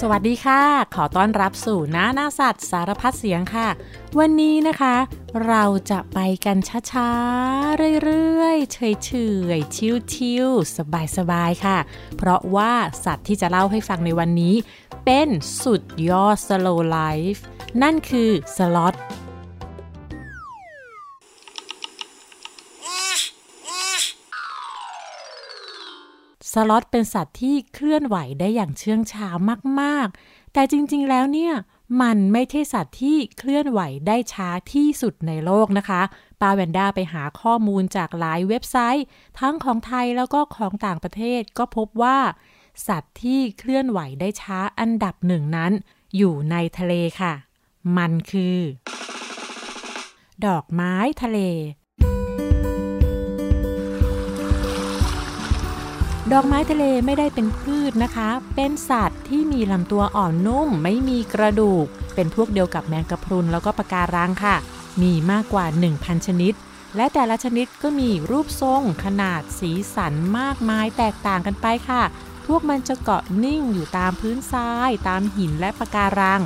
สวัสดีค่ะ ขอต้อนรับสู่น้าหน้าสัตว์สารพัดเสียงค่ะ วันนี้นะคะ เราจะไปกันช้าๆ เรื่อยๆ เฉยๆ ชิวๆ สบายๆ ค่ะ เพราะว่าสัตว์ที่จะเล่าให้ฟังในวันนี้ เป็นสุดยอด slow life นั่นคือสล็อต ล็อตเป็นสัตว์ที่เคลื่อนไหวได้อย่างเชื่องช้ามากๆ แต่จริงๆแล้วเนี่ยมันไม่ใช่สัตว์ที่เคลื่อนไหวได้ช้าที่สุดในโลกนะคะปาแวนด้าไปหาข้อมูลจากหลายเว็บไซต์ ทั้งของไทยแล้วก็ของต่างประเทศก็พบว่า สัตว์ที่เคลื่อนไหวได้ช้าอันดับหนึ่งนั้น อยู่ในทะเลค่ะ มันคือ ดอกไม้ทะเล ดอกไม้ทะเลไม่ได้เป็นพืชนะคะ เป็นสัตว์ที่มีลำตัวอ่อนนุ่ม ไม่มีกระดูก เป็นพวกเดียวกับแมงกะพรุนแล้วก็ปะการังค่ะ มีมากกว่า 1,000 ชนิด และแต่ละชนิดก็มีรูปทรง ขนาดสีสันมากมายแตกต่างกันไปค่ะ พวกมันจะเกาะนิ่งอยู่ตามพื้นทราย ตามหินและปะการัง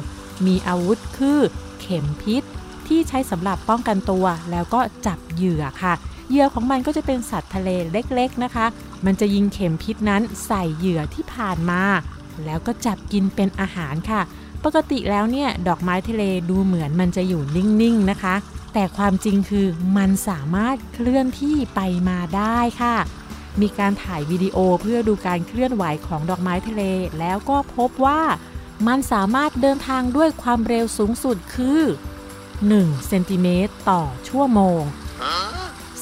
มีอาวุธคือ เข็มพิษ ที่ใช้สำหรับป้องกันตัว แล้วก็จับเหยื่อค่ะ เหยื่อของมันก็จะเป็นสัตว์ทะเลเล็ก ๆนะคะ มันจะยิงเข็มพิษนั้นใส่เหยื่อที่ผ่านมา แล้วก็จับกินเป็นอาหารค่ะ ปกติแล้วเนี่ยดอกไม้ทะเลดูเหมือนมันจะอยู่นิ่งๆนะคะ แต่ความจริงคือมันสามารถเคลื่อนที่ไปมาได้ค่ะ มีการถ่ายวิดีโอเพื่อดูการเคลื่อนไหวของดอกไม้ทะเล แล้วก็พบว่ามันสามารถเดินทางด้วยความเร็วสูงสุดคือ1เซนติเมตรต่อชั่วโมง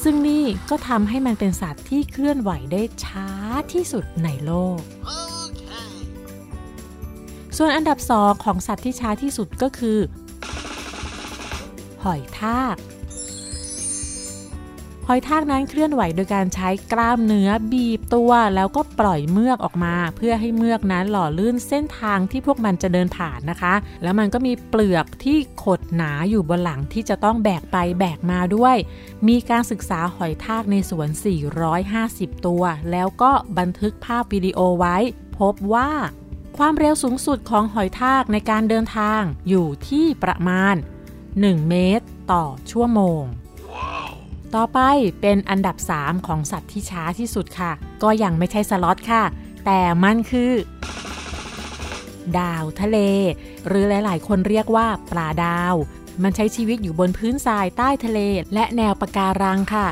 ซึ่งนี่ก็ทำให้มันเป็นสัตว์ที่เคลื่อนไหวได้ช้าที่สุดในโลก ส่วนอันดับสองของสัตว์ที่ช้าที่สุดก็คือ หอยทาก หอยทากนั้นเคลื่อนไหวโดยการใช้กล้ามเนื้อบีบตัว แล้วก็ปล่อยเมือกออกมา เพื่อให้เมือกนั้นหล่อลื่นเส้นทางที่พวกมันจะเดินผ่านนะคะ แล้วมันก็มีเปลือกที่ขดหนาอยู่บนหลังที่จะต้องแบกไปแบกมาด้วย มีการศึกษาหอยทากในสวน 450 ตัว แล้วก็บันทึกภาพวิดีโอไว้ พบว่าความเร็วสูงสุดของหอยทากในการเดินทางอยู่ที่ประมาณ 1 เมตร ต่อชั่วโมง ต่อไปเป็นอันดับ 3 ของสัตว์ที่ช้าที่สุดค่ะ ก็ยังไม่ใช่สล็อตค่ะ แต่มันคือ ดาวทะเล หรือหลายๆ คนเรียกว่าปลาดาว มันใช้ชีวิตอยู่บนพื้นทรายใต้ทะเล และแนวปะการังค่ะ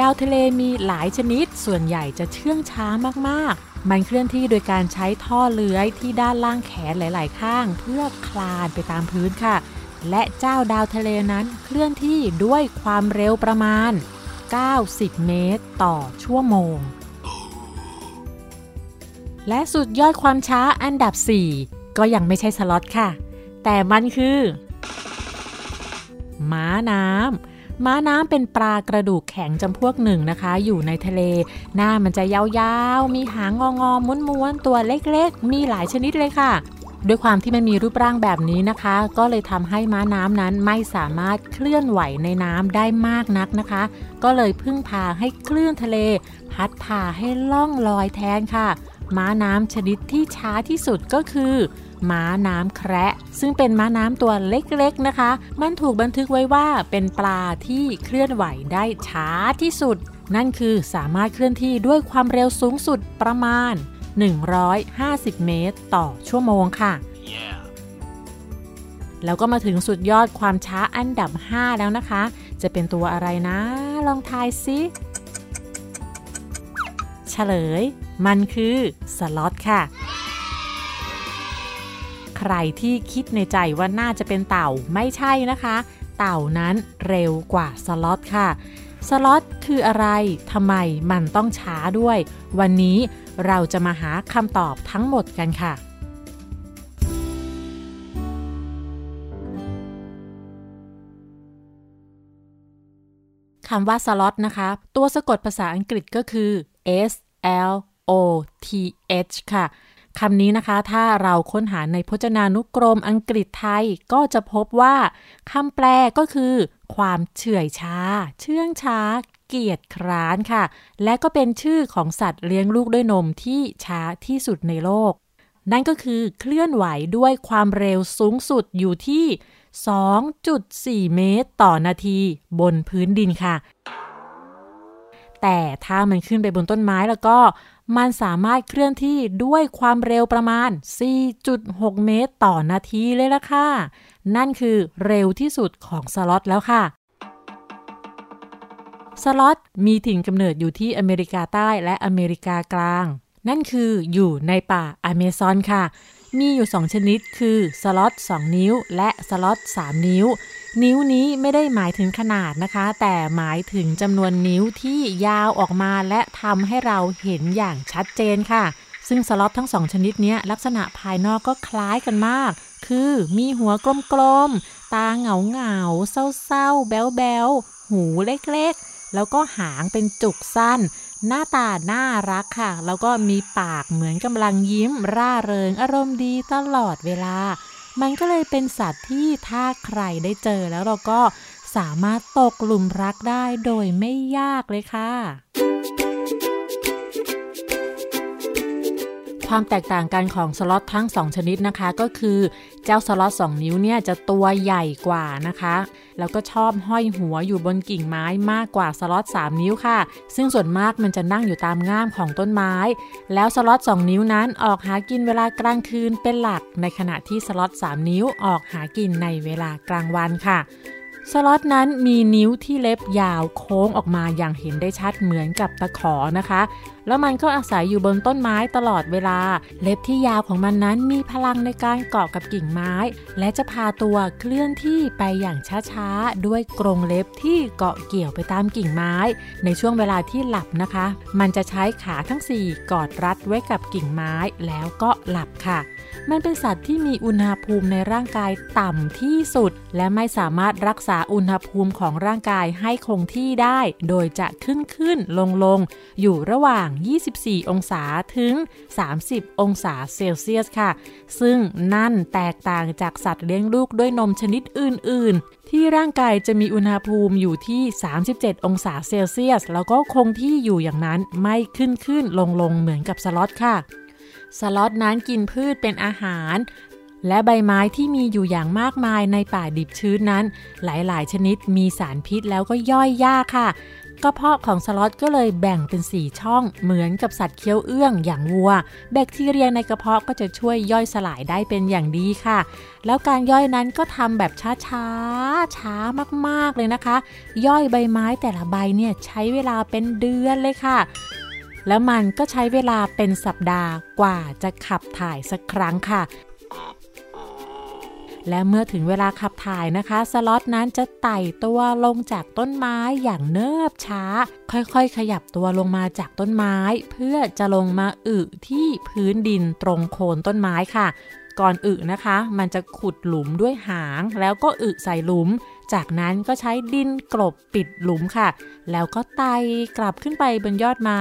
ดาวทะเลมีหลายชนิด ส่วนใหญ่จะเชื่องช้ามากๆ มันเคลื่อนที่โดยการใช้ท่อเลื้อยที่ด้านล่างแขนหลาย ๆ ข้าง เพื่อคลานไปตามพื้นค่ะ และเจ้าดาวทะเลนั้นเคลื่อนที่ด้วยความเร็วประมาณ 90 เมตรต่อชั่วโมง และสุดยอดความช้าอันดับ 4 ก็ยังไม่ใช่สล็อตค่ะ แต่มันคือม้าน้ำม้าน้ำเป็นปลากระดูกแข็งจำพวกหนึ่งนะคะ อยู่ในทะเล หน้ามันจะยาวๆ มีหางงอๆม้วนๆ ตัวเล็กๆ มีหลายชนิดเลยค่ะ ด้วยความที่มันมีรูปร่างแบบนี้นะคะ ก็เลยทำให้ม้าน้ำนั้นไม่สามารถเคลื่อนไหวในน้ำได้มากนักนะคะ ก็เลยพึ่งพาให้คลื่นทะเล พัดพาให้ล่องลอยแทนค่ะ ม้าน้ำชนิดที่ช้าที่สุดก็คือ ม้าน้ำแคระซึ่งเป็นม้าน้ำตัวเล็กๆนะคะ มันถูกบันทึกไว้ว่าเป็นปลาที่เคลื่อนไหวได้ช้าที่สุด นั่นคือสามารถเคลื่อนที่ด้วยความเร็วสูงสุดประมาณ 150 เมตรต่อชั่วโมงค่ะ Yeah. แล้วก็มาถึงสุดยอดความช้าอันดับ 5 แล้วนะคะ จะเป็นตัวอะไรนะ ลองทายซิเฉลย มันคือสล็อตค่ะ ใครที่คิดในใจว่าน่าจะเป็นเต่าไม่ใช่นะคะ เต่านั้นเร็วกว่าสล็อตค่ะ สล็อตคืออะไรทำไมมันต้องช้าด้วย วันนี้ เราจะมาหาคำตอบทั้งหมดกันค่ะ คำว่าสล็อตนะคะ ตัวสะกดภาษาอังกฤษก็คือ S L O T H ค่ะคำนี้นะคะ ถ้าเราค้นหาในพจนานุกรมอังกฤษไทย ก็จะพบว่าคำแปลก็คือ ความเฉื่อยช้า เชื่องช้า เกียจคร้านค่ะ และก็เป็นชื่อของสัตว์เลี้ยงลูกด้วยนมที่ช้าที่สุดในโลก นั่นก็คือเคลื่อนไหวด้วยความเร็วสูงสุดอยู่ที่ 2.4 เมตรต่อนาทีบนพื้นดินค่ะ แต่ถ้ามันขึ้นไปบนต้นไม้แล้วก็ มันสามารถเคลื่อนที่ด้วยความเร็วประมาณ 4.6 เมตรต่อนาทีเลยละค่ะ นั่นคือเร็วที่สุดของสล็อตแล้วค่ะ สล็อตมีถิ่นกำเนิดอยู่ที่อเมริกาใต้และอเมริกากลาง นั่นคืออยู่ในป่าอเมซอนค่ะ มีอยู่ 2 ชนิดคือสล็อต2 นิ้ว และสล็อต3 นิ้ว นิ้วนี้ไม่ได้หมายถึงขนาดนะคะ แต่หมายถึงจำนวนนิ้วที่ยาวออกมาและทำให้เราเห็นอย่างชัดเจนค่ะ ซึ่งสล็อตทั้งสองชนิดนี้ลักษณะภายนอกก็คล้ายกันมาก คือมีหัวกลมๆ ตาเหงาเหงาเศร้าๆ แบ๊วๆ หูเล็กๆ แล้วก็หางเป็นจุกสั้น หน้าตาน่ารักค่ะ แล้วก็มีปากเหมือนกำลังยิ้ม ร่าเริงอารมณ์ดีตลอดเวลา มันก็เลยเป็นสัตว์ที่ถ้าใครได้เจอแล้วเราก็สามารถตกหลุมรักได้โดยไม่ยากเลยค่ะความแตกต่างกันของสล็อตทั้ง 2 ชนิดนะคะก็คือ เจ้าสล็อต2นิ้วเนี่ยจะตัวใหญ่กว่านะคะ แล้วก็ชอบห้อยหัวอยู่บนกิ่งไม้มากกว่าสล็อต3 นิ้วค่ะ ซึ่งส่วนมากมันจะนั่งอยู่ตามง่ามของต้นไม้ แล้วสล็อต2 นิ้วนั้นออกหากินเวลากลางคืนเป็นหลัก ในขณะที่สล็อต3 นิ้วออกหากินในเวลากลางวันค่ะ สล็อตนั้นมีนิ้วที่เล็บยาวโค้งออกมาอย่างเห็นได้ชัดเหมือนกับตะขอนะคะ แล้วมันก็อาศัยอยู่บนต้นไม้ตลอดเวลา เล็บที่ยาวของมันนั้นมีพลังในการเกาะกับกิ่งไม้ และจะพาตัวเคลื่อนที่ไปอย่างช้าๆ ด้วยกรงเล็บที่เกาะเกี่ยวไปตามกิ่งไม้ ในช่วงเวลาที่หลับนะคะ มันจะใช้ขาทั้ง 4 กอดรัดไว้กับกิ่งไม้แล้วก็หลับค่ะ มันเป็นสัตว์ที่มีอุณหภูมิในร่างกายต่ำที่สุด และไม่สามารถรักษาอุณหภูมิของร่างกายให้คงที่ได้ โดยจะขึ้นขึ้นลงลงอยู่ระหว่าง 24 องศาถึง 30 องศาเซลเซียสค่ะ ซึ่งนั่นแตกต่างจากสัตว์เลี้ยงลูกด้วยนมชนิดอื่น ๆ ที่ร่างกายจะมีอุณหภูมิอยู่ที่ 37 องศาเซลเซียส แล้วก็คงที่อยู่อย่างนั้นไม่ขึ้นขึ้นลงลงเหมือนกับสล็อตค่ะ สล็อตนั้นกินพืชเป็นอาหาร และใบไม้ที่มีอยู่อย่างมากมายในป่าดิบชื้นนั้น หลายๆ ชนิดมีสารพิษแล้วก็ย่อยยากค่ะกระเพาะของสล็อตก็เลยแบ่งเป็น 4 ช่องเหมือนกับสัตว์เคี้ยวเอื้องอย่างวัว แบคทีเรียในกระเพาะก็จะช่วยย่อยสลายได้เป็นอย่างดีค่ะ แล้วการย่อยนั้นก็ทำแบบช้าช้าช้ามากๆเลยนะคะ ย่อยใบไม้แต่ละใบเนี่ยใช้เวลาเป็นเดือนเลยค่ะ แล้วมันก็ใช้เวลาเป็นสัปดาห์กว่าจะขับถ่ายสักครั้งค่ะ และเมื่อถึงเวลาขับถ่ายนะคะ สล็อตนั้นจะไต่ตัวลงจากต้นไม้อย่างเนิบช้า ค่อยๆ ขยับตัวลงมาจากต้นไม้ เพื่อจะลงมาอึที่พื้นดินตรงโคนต้นไม้ค่ะ ก่อนอึนะคะ มันจะขุดหลุมด้วยหาง แล้วก็อึใส่หลุม จากนั้นก็ใช้ดินกลบปิดหลุมค่ะ แล้วก็ไต่กลับขึ้นไปบนยอดไม้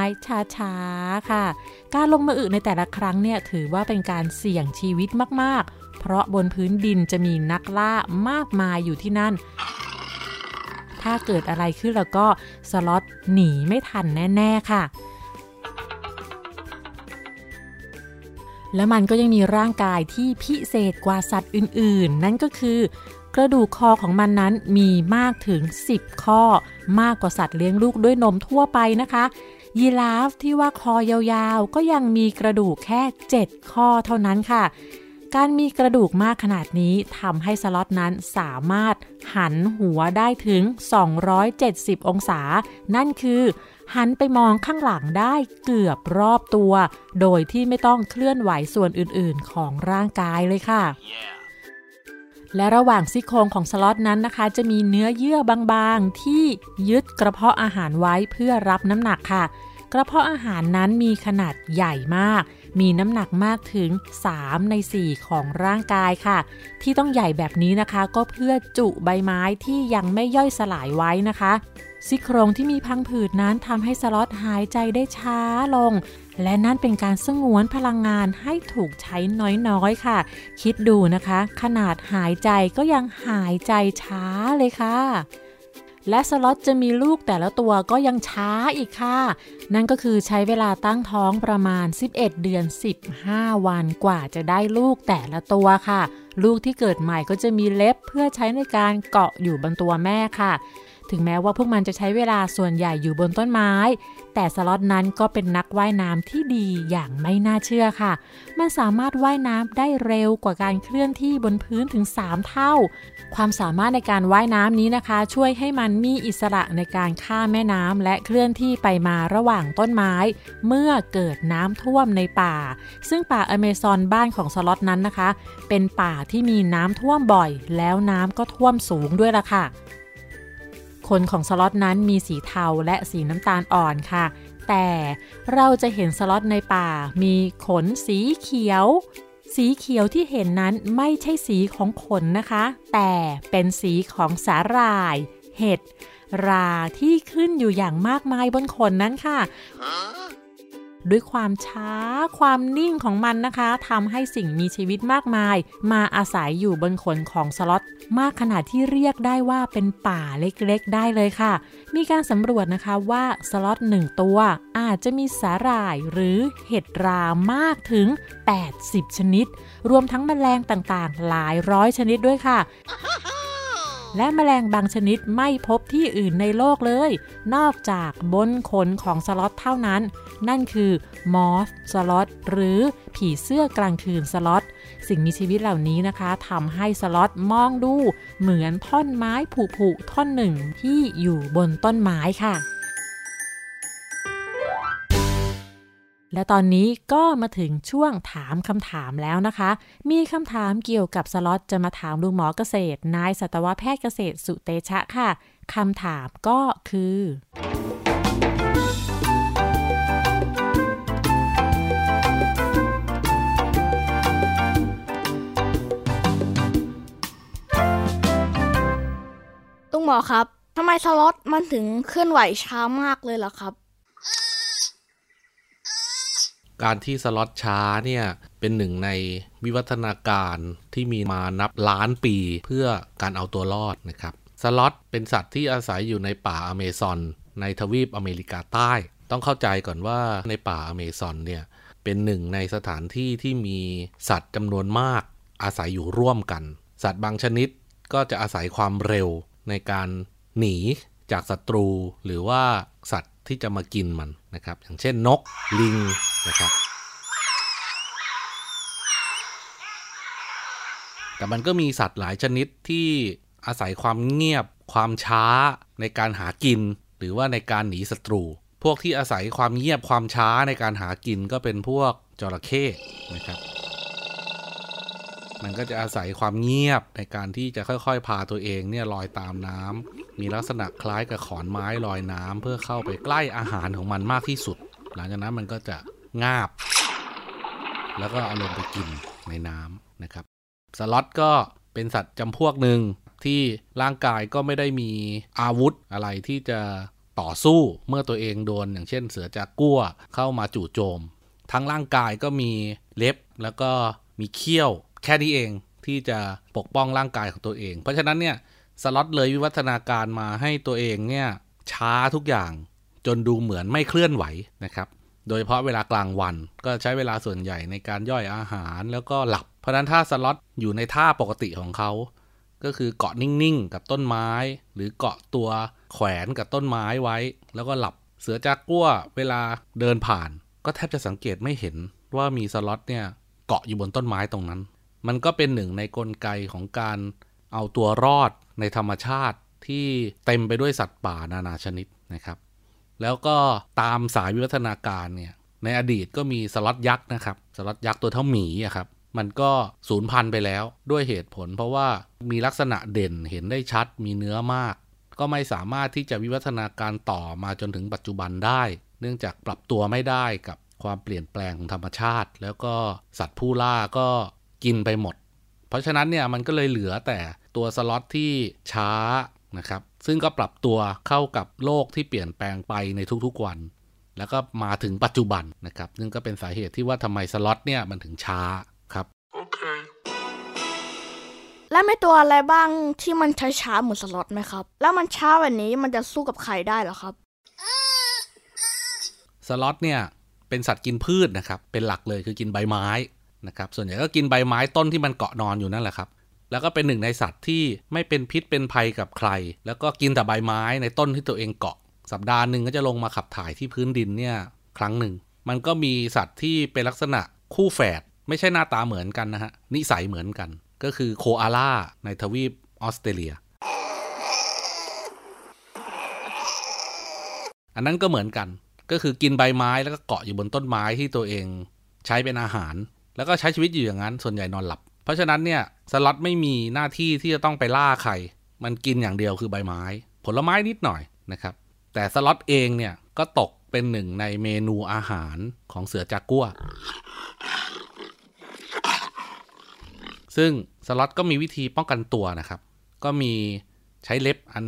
ช้าๆค่ะ การลงมาอึในแต่ละครั้งเนี่ยถือว่าเป็นการเสี่ยงชีวิตมากๆ เพราะบนพื้นดินจะมีนักล่ามากมายอยู่ที่นั่น ถ้าเกิดอะไรขึ้นแล้วก็สล็อตหนีไม่ทันแน่ ๆ ค่ะและมันก็ยังมีร่างกายที่พิเศษกว่าสัตว์อื่นๆ นั่นก็คือ กระดูกคอของมันนั้นมีมากถึง 10 ข้อ มากกว่าสัตว์เลี้ยงลูกด้วยนมทั่วไปนะคะ ยีราฟที่ว่าคอยาวๆ ก็ยังมีกระดูกแค่ 7 ข้อเท่านั้นค่ะ การมีกระดูกมากขนาดนี้ทำให้สล็อตนั้นสามารถหันหัวได้ถึง 270 องศา นั่นคือหันไปมองข้างหลังได้เกือบรอบตัว โดยที่ไม่ต้องเคลื่อนไหวส่วนอื่นๆ ของร่างกายเลยค่ะ และระหว่างซี่โครงของสล็อตนั้นนะคะ จะมีเนื้อเยื่อบางๆ ที่ยึดกระเพาะอาหารไว้เพื่อรับน้ำหนักค่ะ กระเพาะอาหารนั้นมีขนาดใหญ่มาก มีน้ำหนักมากถึง 3 ใน 4 ของร่างกายค่ะ ที่ต้องใหญ่แบบนี้นะคะ ก็เพื่อจุใบไม้ที่ยังไม่ย่อยสลายไว้นะคะซี่โครงที่มีพังผืดนั้นทำให้สล็อตหายใจได้ช้าลง และนั่นเป็นการสงวนพลังงานให้ถูกใช้น้อยๆค่ะ คิดดูนะคะ ขนาดหายใจก็ยังหายใจช้าเลยค่ะและสล็อตจะมีลูกแต่ละตัวก็ยังช้าอีกค่ะ นั่นก็คือใช้เวลาตั้งท้องประมาณ 11 เดือน 15 วันกว่าจะได้ลูกแต่ละตัวค่ะ ลูกที่เกิดใหม่ก็จะมีเล็บเพื่อใช้ในการเกาะอยู่บนตัวแม่ค่ะ ถึงแม้ว่าพวกมันจะใช้เวลาส่วนใหญ่อยู่บนต้นไม้ แต่สล็อตนั้นก็เป็นนักว่ายน้ำที่ดีอย่างไม่น่าเชื่อค่ะ มันสามารถว่ายน้ำได้เร็วกว่าการเคลื่อนที่บนพื้นถึง 3 เท่า ความสามารถในการว่ายน้ำนี้นะคะ ช่วยให้มันมีอิสระในการข้ามแม่น้ำและเคลื่อนที่ไปมาระหว่างต้นไม้ เมื่อเกิดน้ำท่วมในป่า ซึ่งป่าอเมซอนบ้านของสล็อตนั้นนะคะ เป็นป่าที่มีน้ำท่วมบ่อย แล้วน้ำก็ท่วมสูงด้วยล่ะค่ะ นของสล็อตนั้นมีสีเทาและสีน้ำตาลอ่อนค่ะ แต่เราจะเห็นสล็อตในป่า มีขนสีเขียว สีเขียวที่เห็นนั้นไม่ใช่สีของขนนะคะ แต่เป็นสีของสาหร่าย เห็ด ราที่ขึ้นอยู่อย่างมากมายบนขนนั้นค่ะ ด้วยความช้าความนิ่งของมันนะคะทำให้สิ่งมีชีวิตมากมาย มาอาศัยอยู่บนขนของสล็อตมากขนาดที่เรียกได้ว่าเป็นป่าเล็กๆ ได้เลยค่ะ มีการสำรวจนะคะว่าสล็อตหนึ่งตัว อาจจะมีสาหร่ายหรือเห็ดรามากถึง 80 ชนิด รวมทั้งแมลงต่างๆ หลายร้อยชนิดด้วยค่ะและแมลงบางชนิดไม่พบที่อื่นในโลกเลย นอกจากบนขนของสล็อตเท่านั้น นั่นคือมอสสล็อตหรือผีเสื้อกลางคืนสล็อตสิ่งมีชีวิตเหล่านี้นะคะทำให้สล็อตมองดู เหมือนท่อนไม้ผุๆท่อนหนึ่งที่อยู่บนต้นไม้ค่ะและตอนนี้ก็มาถึงช่วงถามคำถามแล้วนะคะ มีคำถามเกี่ยวกับสล็อตจะมาถามลุงหมอเกษตร นายสัตวแพทย์เกษตรสุเตชะค่ะ คำถามก็คือ มอครับทำไมสล็อตมันถึงเคลื่อนไหวช้ามากเลยล่ะครับ การที่สล็อตช้าเนี่ยเป็นหนึ่งในวิวัฒนาการที่มีมานับล้านปีเพื่อการเอาตัวรอดนะครับ สล็อตเป็นสัตว์ที่อาศัยอยู่ในป่าอเมซอน ในทวีปอเมริกาใต้ ต้องเข้าใจก่อนว่าในป่าอเมซอนเนี่ยเป็นหนึ่งในสถานที่ที่มีสัตว์จำนวนมากอาศัยอยู่ร่วมกัน สัตว์บางชนิดก็จะอาศัยความเร็ว ในการหนีจากศัตรูหรือว่าสัตว์ที่จะมากินมันนะครับ อย่างเช่นนกลิงนะครับแต่มันก็มีสัตว์หลายชนิดที่อาศัยความเงียบ ความช้าในการหากิน หรือว่าในการหนีศัตรู พวกที่อาศัยความเงียบความช้าในการหากินก็เป็นพวกจระเข้นะครับ มันก็จะอาศัยความเงียบในการที่จะค่อยๆ พาตัวเองเนี่ยลอยตามน้ำมีลักษณะคล้ายกับขอนไม้ลอยน้ำเพื่อเข้าไปใกล้อาหารของมันมากที่สุด หลังจากนั้นมันก็จะงาบ แล้วก็เอาลงไปกินในน้ำนะครับสล็อตก็เป็นสัตว์จำพวกหนึ่งที่ร่างกายก็ไม่ได้มีอาวุธอะไรที่จะต่อสู้เมื่อตัวเองโดน อย่างเช่นเสือจากกั้วเข้ามาจู่โจม ทั้งร่างกายก็มีเล็บแล้วก็มีเขี้ยว แค่นี้เองที่จะปกป้องร่างกายของตัวเอง เพราะฉะนั้นเนี่ยสล็อตเลยวิวัฒนาการมาให้ตัวเองเนี่ยช้าทุกอย่างจนดูเหมือนไม่เคลื่อนไหวนะครับ โดยเฉพาะเวลากลางวันก็ใช้เวลาส่วนใหญ่ในการย่อยอาหารแล้วก็หลับ เพราะนั้นถ้าสล็อตอยู่ในท่าปกติของเขา ก็คือเกาะนิ่งๆ กับต้นไม้ หรือเกาะตัวแขวนกับต้นไม้ไว้ แล้วก็หลับ เสือจากกั้วเวลาเดินผ่าน ก็แทบจะสังเกตไม่เห็นว่ามีสล็อตเนี่ยเกาะอยู่บนต้นไม้ตรงนั้น มันก็เป็นหนึ่งในกลไกของการเอาตัวรอดในธรรมชาติที่เต็มไปด้วยสัตว์ป่านานาชนิดนะครับ แล้วก็ตามสายวิวัฒนาการเนี่ยในอดีตก็มีสล็อตยักษ์นะครับสล็อตยักษ์ตัวเท่าหมีอะครับมันก็สูญพันธุ์ไปแล้วด้วยเหตุผล เพราะว่ามีลักษณะเด่นเห็นได้ชัดมีเนื้อมาก ก็ไม่สามารถที่จะวิวัฒนาการต่อมาจนถึงปัจจุบันได้ เนื่องจากปรับตัวไม่ได้กับความเปลี่ยนแปลงของธรรมชาติ แล้วก็สัตว์ผู้ล่าก็ กินไปหมด เพราะฉะนั้นเนี่ยมันก็เลยเหลือแต่ตัวสล็อตที่ช้านะครับซึ่งก็ปรับตัวเข้ากับโลกที่เปลี่ยนแปลงไปในทุกๆวัน แล้วก็มาถึงปัจจุบันนะครับซึ่งก็เป็นสาเหตุที่ว่าทำไมสล็อตเนี่ยมันถึงช้าครับโอเคและไม่ตัวอะไรบ้างที่มันช้าๆเหมือนสล็อตไหมครับ แล้วมันช้าแบบนี้มันจะสู้กับใครได้เหรอครับ สล็อตเนี่ยเป็นสัตว์กินพืชนะครับ เป็นหลักเลยคือกินใบไม้ นะครับส่วนใหญ่ก็กินใบไม้ต้นที่มันเกาะนอนอยู่นั่นแหละครับ แล้วก็เป็นหนึ่งในสัตว์ที่ไม่เป็นพิษเป็นภัยกับใคร แล้วก็กินแต่ใบไม้ในต้นที่ตัวเองเกาะ สัปดาห์หนึ่งก็จะลงมาขับถ่ายที่พื้นดินเนี่ยครั้งหนึ่ง มันก็มีสัตว์ที่เป็นลักษณะคู่แฝดไม่ใช่หน้าตาเหมือนกันนะฮะนิสัยเหมือนกัน ก็คือโคอาล่าในทวีปออสเตรเลีย อันนั้นก็เหมือนกันก็คือกินใบไม้แล้วก็เกาะอยู่บนต้นไม้ที่ตัวเองใช้เป็นอาหาร แล้วก็ใช้ชีวิตอยู่อย่างนั้นส่วนใหญ่นอนหลับ เพราะฉะนั้นเนี่ยสล็อตไม่มีหน้าที่ที่จะต้องไปล่าใคร มันกินอย่างเดียวคือใบไม้ ผลไม้นิดหน่อยนะครับ แต่สล็อตเองเนี่ยก็ตกเป็นหนึ่งในเมนูอาหารของเสือจากัวซึ่งสล็อตก็มีวิธีป้องกันตัวนะครับ ก็มีใช้เล็บอัน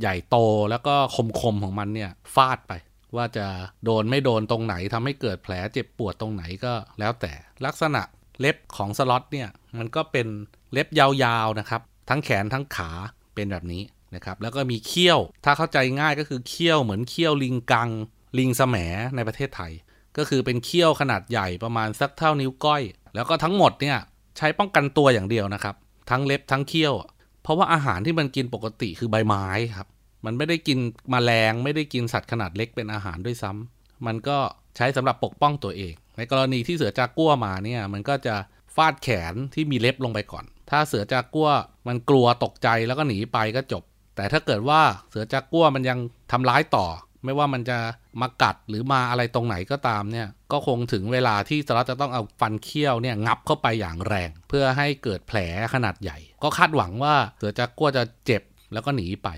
ใหญ่โตแล้วก็คมๆของมันเนี่ยฟาดไป ว่าจะโดนไม่โดนตรงไหนทำให้เกิดแผลเจ็บปวดตรงไหนก็แล้วแต่ลักษณะเล็บของสล็อตเนี่ยมันก็เป็นเล็บยาวๆนะครับ ทั้งแขนทั้งขาเป็นแบบนี้นะครับแล้วก็มีเขี้ยวถ้าเข้าใจง่ายก็คือเขี้ยวเหมือนเขี้ยวลิงกังลิงแสมในประเทศไทย ก็คือเป็นเขี้ยวขนาดใหญ่ประมาณสักเท่านิ้วก้อย แล้วก็ทั้งหมดเนี่ยใช้ป้องกันตัวอย่างเดียวนะครับ ทั้งเล็บทั้งเขี้ยว เพราะว่าอาหารที่มันกินปกติคือใบไม้ครับ มันไม่ได้กินมแมลงไม่ได้กินสัตว์ขนาดเล็กเป็นอาหารด้วยซ้ำมันก็ใช้สำหรับปกป้องตัวเอง ในกรณีที่เสือจากกัวมาเนี่ย มันก็จะฟาดแขนที่มีเล็บลงไปก่อน ถ้าเสือจากกัวมันกลัวตกใจแล้วก็หนีไปก็จบ แต่ถ้าเกิดว่าเสือจากกัวมันยังทำร้ายต่อ ไม่ว่ามันจะมากัดหรือมาอะไรตรงไหนก็ตามเนี่ย ก็คงถึงเวลาที่สลอธจะต้องเอาฟันเคี้ยวเนี่ยงับเข้าไปอย่างแรง เพื่อให้เกิดแผลขนาดใหญ่ ก็คาดหวังว่าเสือจากัวร์จะเจ็บแล้วก็หนีไป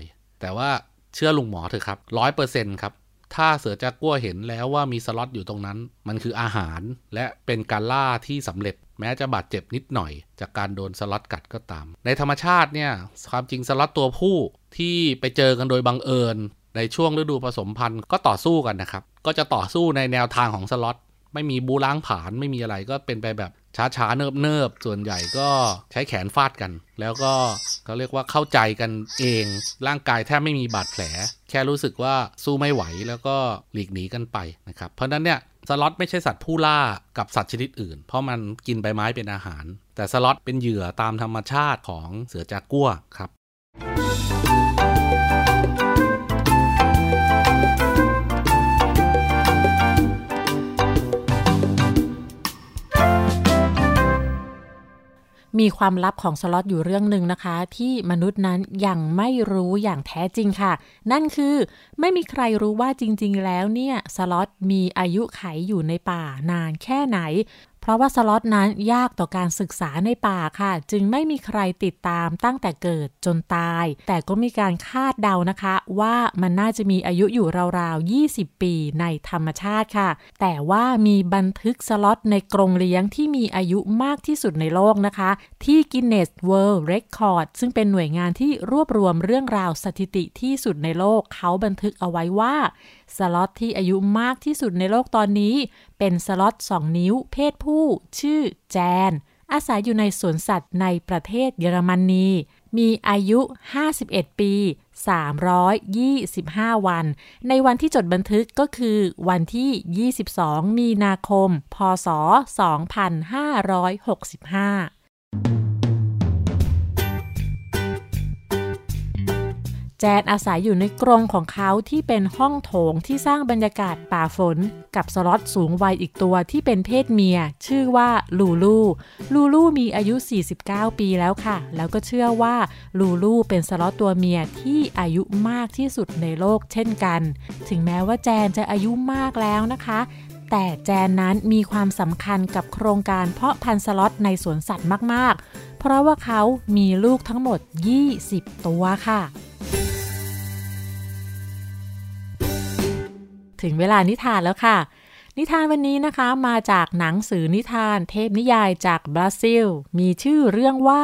แต่ว่าเชื่อลุงหมอเถอะครับร้อยเปอร์เซ็นต์ครับ ถ้าเสือจากัวร์เห็นแล้วว่ามีสลอธอยู่ตรงนั้น มันคืออาหารและเป็นการล่าที่สำเร็จ แม้จะบาดเจ็บนิดหน่อย จากการโดนสลอธกัดก็ตาม ในธรรมชาติเนี่ยความจริงสลอธตัวผู้ที่ไปเจอกันโดยบังเอิญในช่วงฤดูผสมพันธุ์ก็ต่อสู้กันนะครับ ก็จะต่อสู้ในแนวทางของสล็อต ไม่มีบูล้างผานไม่มีอะไรก็เป็นไปแบบช้าๆ เนิบๆ ส่วนใหญ่ก็ใช้แขนฟาดกัน แล้วก็เขาเรียกว่าเข้าใจกันเอง ร่างกายแทบไม่มีบาดแผล แค่รู้สึกว่าสู้ไม่ไหวแล้วก็หลีกหนีกันไปนะครับ เพราะนั้นเนี่ยสล็อตไม่ใช่สัตว์ผู้ล่ากับสัตว์ชนิดอื่น เพราะมันกินใบไม้เป็นอาหาร แต่สล็อตเป็นเหยื่อตามธรรมชาติของเสือจากกัวครับ มีความลับของสล็อตอยู่เรื่องหนึ่งนะคะ ที่มนุษย์นั้นยังไม่รู้อย่างแท้จริงค่ะ นั่นคือไม่มีใครรู้ว่าจริง ๆ แล้วเนี่ยสล็อตมีอายุไขอยู่ในป่านานแค่ไหน ราะว่าสล็อตนั้นยากต่อการศึกษาในป่าค่ะ จึงไม่มีใครติดตามตั้งแต่เกิดจนตาย แต่ก็มีการคาดเดานะคะ ว่ามันน่าจะมีอายุอยู่ราวๆ 20 ปีในธรรมชาติค่ะ แต่ว่ามีบันทึกสล็อตในกรงเลี้ยงที่มีอายุมากที่สุดในโลกนะคะ ที่ Guinness World Record ซึ่งเป็นหน่วยงานที่รวบรวมเรื่องราวสถิติที่สุดในโลก เขาบันทึกเอาไว้ว่า สล็อตที่อายุมากที่สุดในโลกตอนนี้ เป็นสล็อต2 นิ้ว เพศผู้ ชื่อแจน อาศัยอยู่ในสวนสัตว์ในประเทศเยอรมนีมีอายุ 51 ปี 325 วัน ในวันที่จดบันทึกก็คือวันที่ 22 มีนาคม พศ 2565 จนอาศัยอยู่ในกรงของเขาที่เป็นห้องโถงที่สร้างบรรยากาศป่าฝน กับสล็อตสูงวัยอีกตัวที่เป็นเพศเมีย ชื่อว่าลูลูลูลูมีอายุ 49 ปีแล้วค่ะ แล้วก็เชื่อว่าลูลูเป็นสล็อตตัวเมียที่อายุมากที่สุดในโลกเช่นกัน ถึงแม้ว่าแจนจะอายุมากแล้วนะคะแต่แจนนั้นมีความสำคัญกับโครงการเพาะพันธุ์สล็อตในสวนสัตว์มาก ๆ เพราะว่าเขามีลูกทั้งหมด 20 ตัวค่ะ ถึงเวลานิทานแล้วค่ะ นิทานวันนี้นะคะมาจากหนังสือนิทานเทพนิยายจากบราซิล มีชื่อเรื่องว่า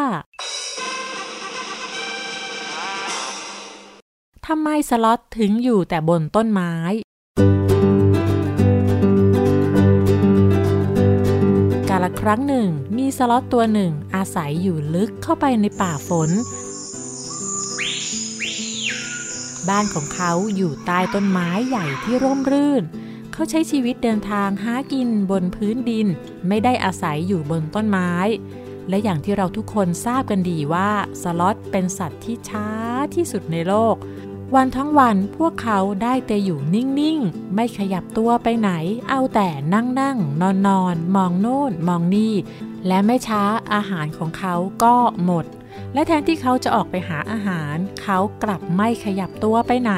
ทำไมสล็อตถึงอยู่แต่บนต้นไม้ กาลครั้งหนึ่งมีสล็อตตัวหนึ่งอาอาศัยอยู่ลึกเข้าไปในป่าฝน บ้านของเขาอยู่ใต้ต้นไม้ใหญ่ที่ร่มรื่น เขาใช้ชีวิตเดินทางหากินบนพื้นดิน ไม่ได้อาศัยอยู่บนต้นไม้ และอย่างที่เราทุกคนทราบกันดีว่าสล็อตเป็นสัตว์ที่ช้าที่สุดในโลก วันทั้งวันพวกเขาได้แต่อยู่นิ่งๆ ไม่ขยับตัวไปไหน เอาแต่นั่งนั่งนอนนอนมองโน่นมองนี่ และไม่ช้าอาหารของเขาก็หมด และแทนที่เขาจะออกไปหาอาหาร เขากลับไม่ขยับตัวไปไหน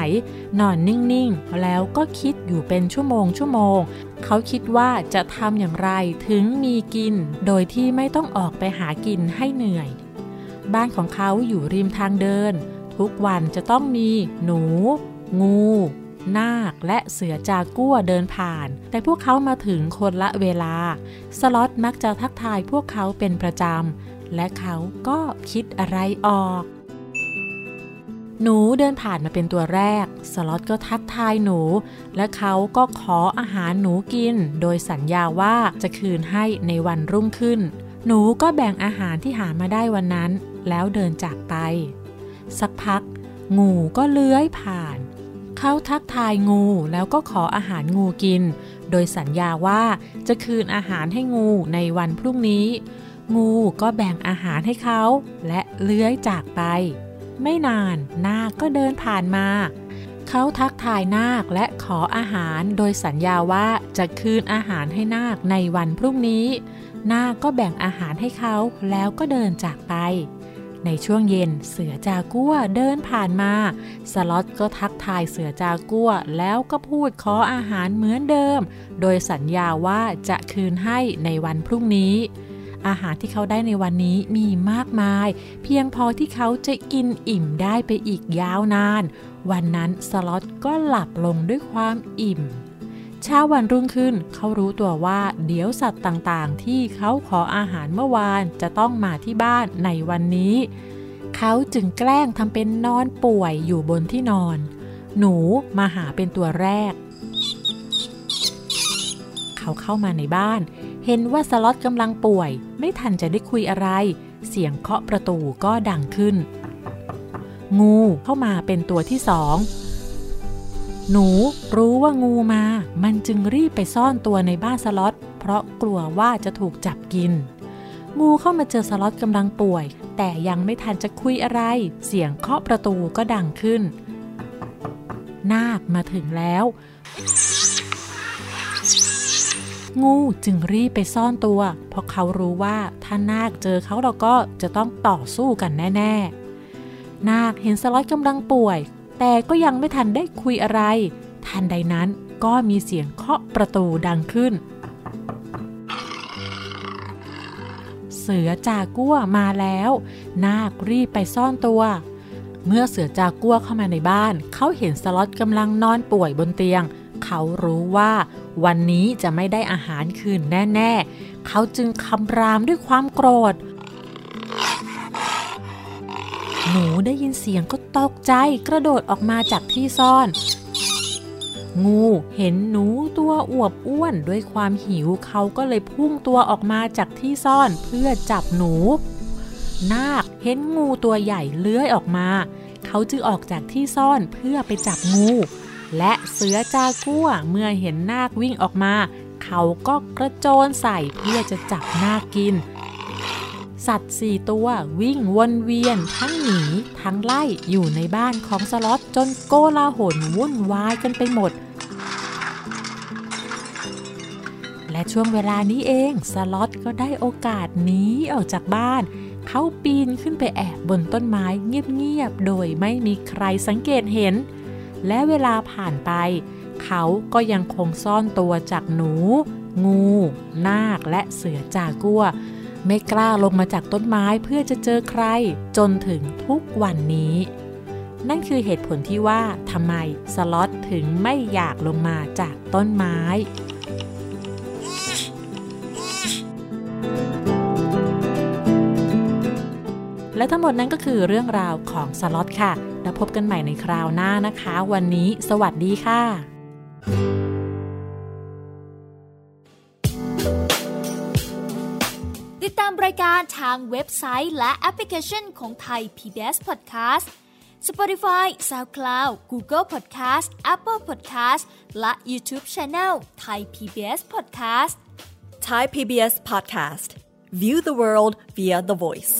นอนนิ่งๆ แล้วก็คิดอยู่เป็นชั่วโมงชั่วโมง เขาคิดว่าจะทำอย่างไรถึงมีกิน โดยที่ไม่ต้องออกไปหากินให้เหนื่อย บ้านของเขาอยู่ริมทางเดิน ทุกวันจะต้องมีหนู งูนาคและเสือจากัวเดินผ่าน แต่พวกเขามาถึงคนละเวลา สล็อตมักจะทักทายพวกเขาเป็นประจำ และเขาก็คิดอะไรออก หนูเดินผ่านมาเป็นตัวแรก สล็อตก็ทักทายหนู และเขาก็ขออาหารหนูกิน โดยสัญญาว่าจะคืนให้ในวันรุ่งขึ้น หนูก็แบ่งอาหารที่หามาได้วันนั้น แล้วเดินจากไป สักพัก งูก็เลื้อยผ่าน เขาทักทายงูแล้วก็ขออาหารงูกิน โดยสัญญาว่าจะคืนอาหารให้งูในวันพรุ่งนี้ งูก็แบ่งอาหารให้เขา และเลื้อยจากไป ไม่นานนาคก็เดินผ่านมา เขาทักทายนาคและขออาหารโดยสัญญาว่าจะคืนอาหารให้นาคในวันพรุ่งนี้ นาคก็แบ่งอาหารให้เขาแล้วก็เดินจากไปในช่วงเย็นเสือจากัวเดินผ่านมา สล็อตก็ทักทายเสือจากัวแล้วก็พูดขออาหารเหมือนเดิม โดยสัญญาว่าจะคืนให้ในวันพรุ่งนี้ อาหารที่เขาได้ในวันนี้มีมากมาย เพียงพอที่เขาจะกินอิ่มได้ไปอีกยาวนาน วันนั้นสล็อตก็หลับลงด้วยความอิ่มเช้าวันรุ่งขึ้นเขารู้ตัวว่าเดี๋ยวสัตว์ต่างๆ ที่เขาขออาหารเมื่อวานจะต้องมาที่บ้านในวันนี้ เขาจึงแกล้งทำเป็นนอนป่วยอยู่บนที่นอน หนูมาหาเป็นตัวแรก เขาเข้ามาในบ้าน เห็นว่าสล็อตกำลังป่วย ไม่ทันจะได้คุยอะไร เสียงเคาะประตูก็ดังขึ้น งูเข้ามาเป็นตัวที่สองหนูรู้ว่างูมา มันจึงรีบไปซ่อนตัวในบ้านสล็อต เพราะกลัวว่าจะถูกจับกิน งูเข้ามาเจอสล็อตกำลังป่วย แต่ยังไม่ทันจะคุยอะไร เสียงเคาะประตูก็ดังขึ้น นาคมาถึงแล้ว งูจึงรีบไปซ่อนตัว เพราะเขารู้ว่าถ้านาคเจอเขาเราก็จะต้องต่อสู้กันแน่ ๆ นาคเห็นสล็อตกำลังป่วย แต่ก็ยังไม่ทันได้คุยอะไร ทันใดนั้นก็มีเสียงเคาะประตูดังขึ้น เสือจากัวมาแล้ว นาครีบไปซ่อนตัว เมื่อเสือจากัวเข้ามาในบ้าน เขาเห็นสล็อตกำลังนอนป่วยบนเตียง เขารู้ว่าวันนี้จะไม่ได้อาหารคืนแน่ ๆ เขาจึงคำรามด้วยความโกรธ หนูได้ยินเสียงก็ตกใจกระโดดออกมาจากที่ซ่อน งูเห็นหนูตัวอวบอ้วนด้วยความหิวเขาก็เลยพุ่งตัวออกมาจากที่ซ่อนเพื่อจับหนู นาคเห็นงูตัวใหญ่เลื้อยออกมา เขาจึงออกจากที่ซ่อนเพื่อไปจับงู และเสือจากัวเมื่อเห็นนาควิ่งออกมา เขาก็กระโจนใส่เพื่อจะจับนาคกิน สัตว์สี่ตัววิ่งวนเวียนทั้งหนีทั้งไล่อยู่ในบ้านของสล็อตจนโกลาหลวุ่นวายกันไปหมด และช่วงเวลานี้เองสล็อตก็ได้โอกาสหนีออกจากบ้านเขาปีนขึ้นไปแอบบนต้นไม้เงียบๆ โดยไม่มีใครสังเกตเห็น และเวลาผ่านไป เขาก็ยังคงซ่อนตัวจากหนู งู นาคและเสือจากัว ไม่กล้าลงมาจากต้นไม้เพื่อจะเจอใคร จนถึงทุกวันนี้ นั่นคือเหตุผลที่ว่าทำไมสล็อตถึงไม่อยากลงมาจากต้นไม้และทั้งหมดนั้นก็คือเรื่องราวของสล็อตค่ะ แล้วพบกันใหม่ในคราวหน้านะคะ วันนี้สวัสดีค่ะ ติดตามรายการทางเว็บไซต์และแอปพลิเคชันของไทย PBS Podcast Spotify SoundCloud Google Podcast Apple Podcast และ YouTube Channel Thai PBS Podcast Thai PBS Podcast. View the world via the voice.